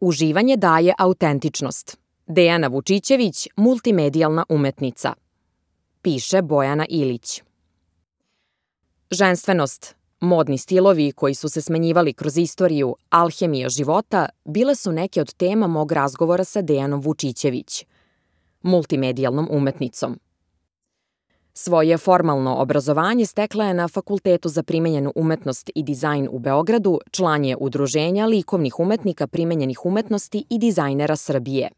Uživanje daje autentičnost. Dejana Vučićević, multimedijalna umetnica. Piše Bojana Ilić. Ženstvenost, modni stilovi koji su se smenjivali kroz istoriju, alhemija života, bile su neke od tema mog razgovora sa Dejanom Vučićević, multimedijalnom umetnicom – Svoje formalno obrazovanje stekla je na Fakultetu za primenjenu umetnost i dizajn u Beogradu, član je Udruženja likovnih umetnika primenjenih umetnosti i dizajnera Srbije.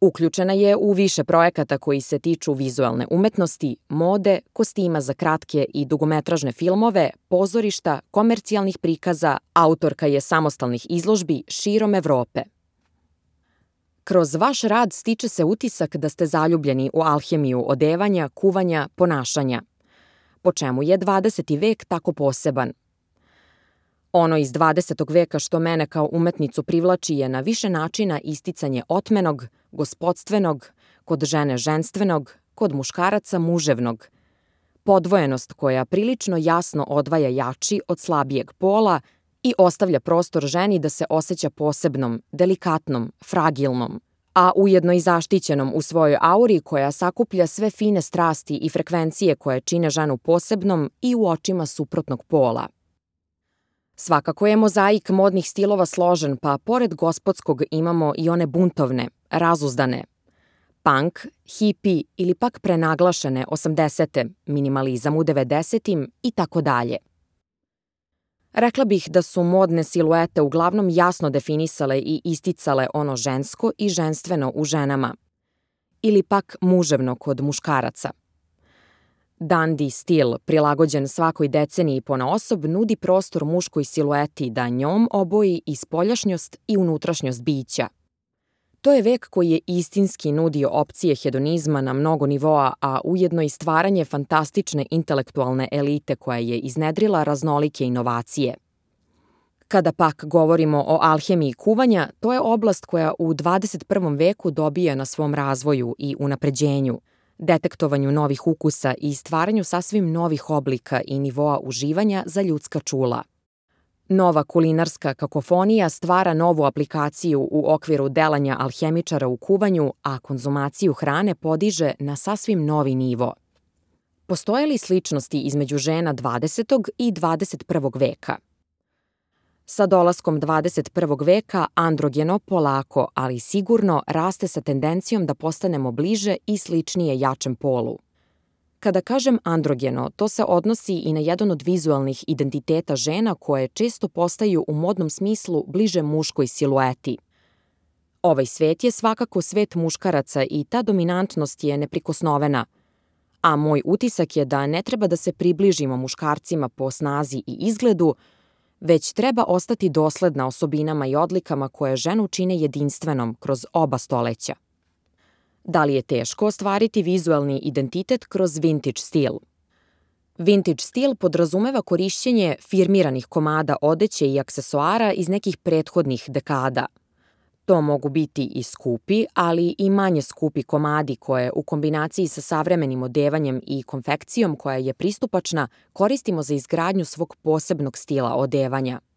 Uključena je u više projekata koji se tiču vizualne umetnosti, mode, kostima za kratke i dugometražne filmove, pozorišta, komercijalnih prikaza, autorka je samostalnih izložbi širom Evrope. Kroz vaš rad stiče se utisak da ste zaljubljeni u alhemiju odevanja, kuvanja, ponašanja. Po čemu je 20. vek tako poseban? Ono iz 20. veka što mene kao umetnicu privlači je na više načina isticanje otmenog, gospodstvenog, kod žene ženstvenog, kod muškaraca muževnog. Podvojenost koja prilično jasno odvaja jači od slabijeg pola i ostavlja prostor ženi da se osjeća posebnom, delikatnom, fragilnom, a ujedno i zaštićenom u svojoj auri koja sakuplja sve fine strasti i frekvencije koje čine ženu posebnom i u očima suprotnog pola. Svakako je mozaik modnih stilova složen, pa pored gospodskog imamo i one buntovne, razuzdane, punk, hipi ili pak prenaglašene 80. minimalizam u 90. i tako dalje – Rekla bih da su modne siluete uglavnom jasno definisale i isticale ono žensko i ženstveno u ženama, ili pak muževno kod muškaraca. Dandy stil, prilagođen svakoj deceniji po osob, nudi prostor muškoj silueti da njom oboji i spoljašnjost i unutrašnjost bića – To je vek koji je istinski nudio opcije hedonizma na mnogo nivoa, a ujedno i stvaranje fantastične intelektualne elite koja je iznedrila raznolike inovacije. Kada pak govorimo o alhemiji kuvanja, to je oblast koja u 21. veku dobija na svom razvoju i unapređenju, detektovanju novih ukusa i stvaranju sasvim novih oblika i nivoa uživanja za ljudska čula – Nova kulinarska kakofonija stvara novu aplikaciju u okviru delanja alhemičara u kuvanju, a konzumaciju hrane podiže na sasvim novi nivo. Postoje li sličnosti između žena 20. i 21. veka? Sa dolaskom 21. veka androgeno polako, ali sigurno raste sa tendencijom da postanemo bliže i sličnije jačem polu – Kada kažem androgeno, to se odnosi i na jedan od vizualnih identiteta žena koje često postaju u modnom smislu bliže muškoj silueti. Ovaj svet je svakako svet muškaraca i ta dominantnost je neprikosnovena, a moj utisak je da ne treba da se približimo muškarcima po snazi i izgledu, već treba ostati dosledna osobinama i odlikama koje ženu čine jedinstvenom kroz oba stoleća. Da li je teško ostvariti vizualni identitet kroz vintage stil? Vintage stil podrazumeva korišćenje firmiranih komada odeće i aksesoara iz nekih prethodnih dekada. To mogu biti i skupi, ali i manje skupi komadi koje u kombinaciji sa savremenim odevanjem i konfekcijom koja je pristupačna koristimo za izgradnju svog posebnog stila odevanja –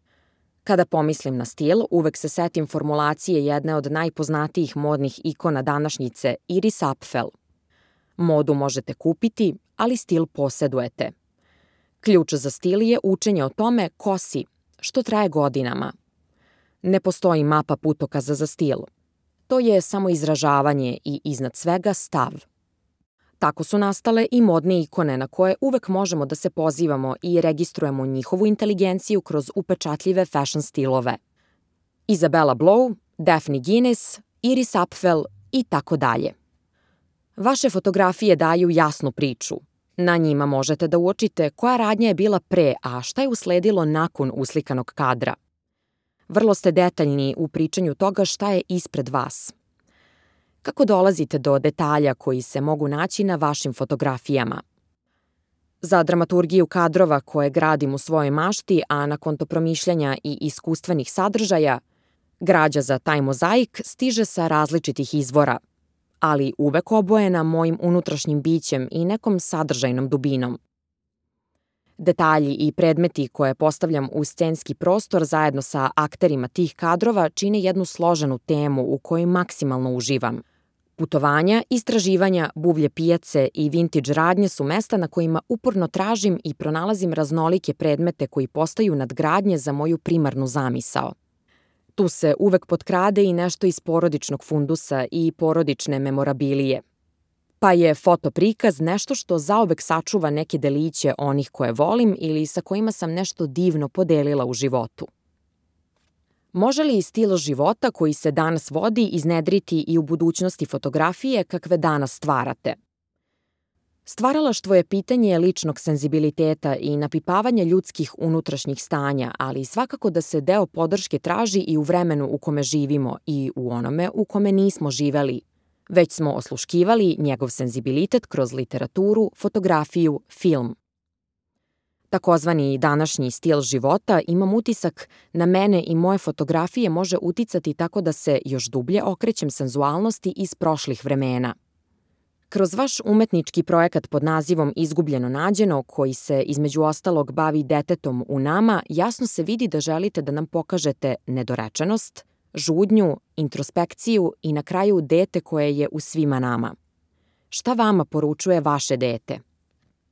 Kada pomislim na stil, uvek se setim formulacije jedne od najpoznatijih modnih ikona današnjice, Iris Apfel. Modu možete kupiti, ali stil posedujete. Ključ za stil je učenje o tome ko si, što traje godinama. Ne postoji mapa putokaza za stil. To je samo izražavanje i iznad svega stav – Tako su nastale i modne ikone na koje uvek možemo da se pozivamo i registrujemo njihovu inteligenciju kroz upečatljive fashion stilove. Isabella Blow, Daphne Guinness, Iris Apfel i tako dalje. Vaše fotografije daju jasnu priču. Na njima možete da uočite koja radnja je bila pre, a šta je usledilo nakon uslikanog kadra. Vrlo ste detaljni u pričanju toga šta je ispred vas – Kako dolazite do detalja koji se mogu naći na vašim fotografijama? Za dramaturgiju kadrova koje gradim u svojoj mašti, a na konto promišljanja i iskustvenih sadržaja, građa za taj mozaik stiže sa različitih izvora, ali uvek obojena mojim unutrašnjim bićem i nekom sadržajnom dubinom. Detalji i predmeti koje postavljam u scenski prostor zajedno sa akterima tih kadrova čine jednu složenu temu u kojoj maksimalno uživam. Putovanja, istraživanja, buvlje pijace i vintage radnje su mesta na kojima uporno tražim i pronalazim raznolike predmete koji postaju nadgradnje za moju primarnu zamisao. Tu se uvek potkrade i nešto iz porodičnog fundusa i porodične memorabilije – pa je fotoprikaz nešto što zaobek sačuva neke deliće onih koje volim ili sa kojima sam nešto divno podelila u životu. Može li stil života koji se danas vodi iznedriti i u budućnosti fotografije kakve danas stvarate? Stvaralaštvo je pitanje ličnog senzibiliteta i napipavanja ljudskih unutrašnjih stanja, ali svakako da se deo podrške traži i u vremenu u kome živimo i u onome u kome nismo živeli već smo osluškivali njegov senzibilitet kroz literaturu, fotografiju, film. Takozvani današnji stil života imam utisak na mene i moje fotografije može uticati tako da se još dublje okrećem senzualnosti iz prošlih vremena. Kroz vaš umetnički projekat pod nazivom Izgubljeno nađeno, koji se između ostalog bavi detetom u nama, jasno se vidi da želite da nam pokažete nedorečenost, žudnju, introspekciju i na kraju dete koje je u svima nama. Šta vama poručuje vaše dete?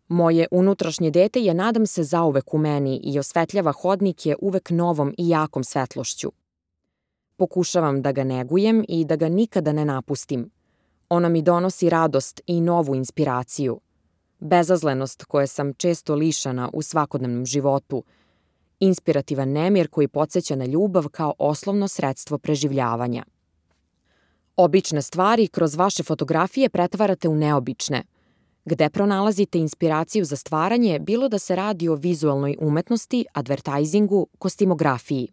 Moje unutrašnje dete je, nadam se, zauvek u meni i osvetljava hodnike uvek novom i jakom svetlošću. Pokušavam da ga negujem i da ga nikada ne napustim. Ona mi donosi radost i novu inspiraciju. Bezazlenost koje sam često lišana u svakodnevnom životu – inspirativan nemir koji podsjeća na ljubav kao oslovno sredstvo preživljavanja. Obične stvari kroz vaše fotografije pretvarate u neobične, gde pronalazite inspiraciju za stvaranje bilo da se radi o vizualnoj umetnosti, advertajzingu, kostimografiji.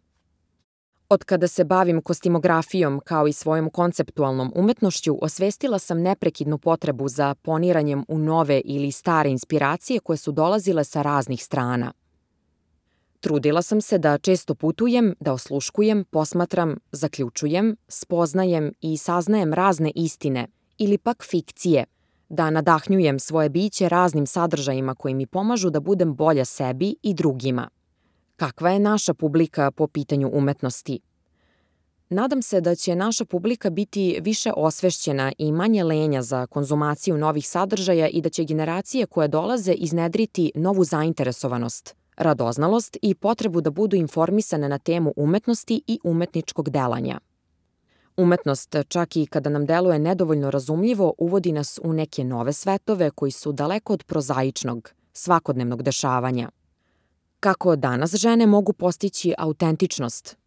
Od kada se bavim kostimografijom kao i svojom konceptualnom umetnošću, osvestila sam neprekidnu potrebu za poniranjem u nove ili stare inspiracije koje su dolazile sa raznih strana. Trudila sam se da često putujem, da osluškujem, posmatram, zaključujem, spoznajem i saznajem razne istine ili pak fikcije, da nadahnjujem svoje biće raznim sadržajima koji mi pomažu da budem bolja sebi i drugima. Kakva je naša publika po pitanju umetnosti? Nadam se da će naša publika biti više osvešćena i manje lenja za konzumaciju novih sadržaja i da će generacije koje dolaze iznedriti novu zainteresovanost – radoznalost i potrebu da budu informisane na temu umetnosti i umetničkog delanja. Umetnost, čak i kada nam deluje nedovoljno razumljivo, uvodi nas u neke nove svetove koji su daleko od prozaičnog, svakodnevnog dešavanja. Kako danas žene mogu postići autentičnost?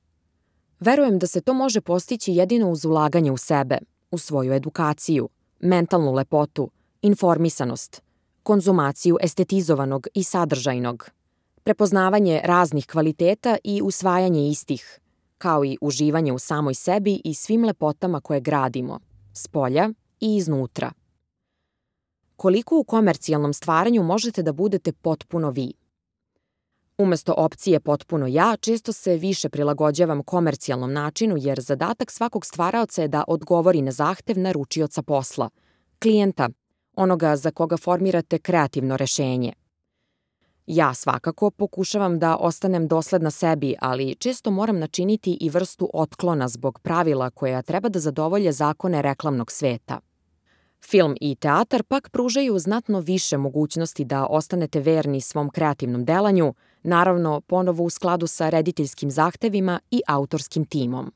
Verujem da se to može postići jedino uz ulaganje u sebe, u svoju edukaciju, mentalnu lepotu, informisanost, konzumaciju estetizovanog i sadržajnog, prepoznavanje raznih kvaliteta i usvajanje istih, kao i uživanje u samoj sebi i svim lepotama koje gradimo, s polja i iznutra. Koliko u komercijalnom stvaranju možete da budete potpuno vi? Umesto opcije potpuno ja, često se više prilagođavam komercijalnom načinu jer zadatak svakog stvaraoca je da odgovori na zahtev naručioca posla, klijenta, onoga za koga formirate kreativno rešenje – Ja svakako pokušavam da ostanem dosledna sebi, ali često moram načiniti i vrstu otklona zbog pravila koja treba da zadovolje zakone reklamnog sveta. Film i teatar pak pružaju znatno više mogućnosti da ostanete verni svom kreativnom delanju, naravno ponovo u skladu sa rediteljskim zahtevima i autorskim timom.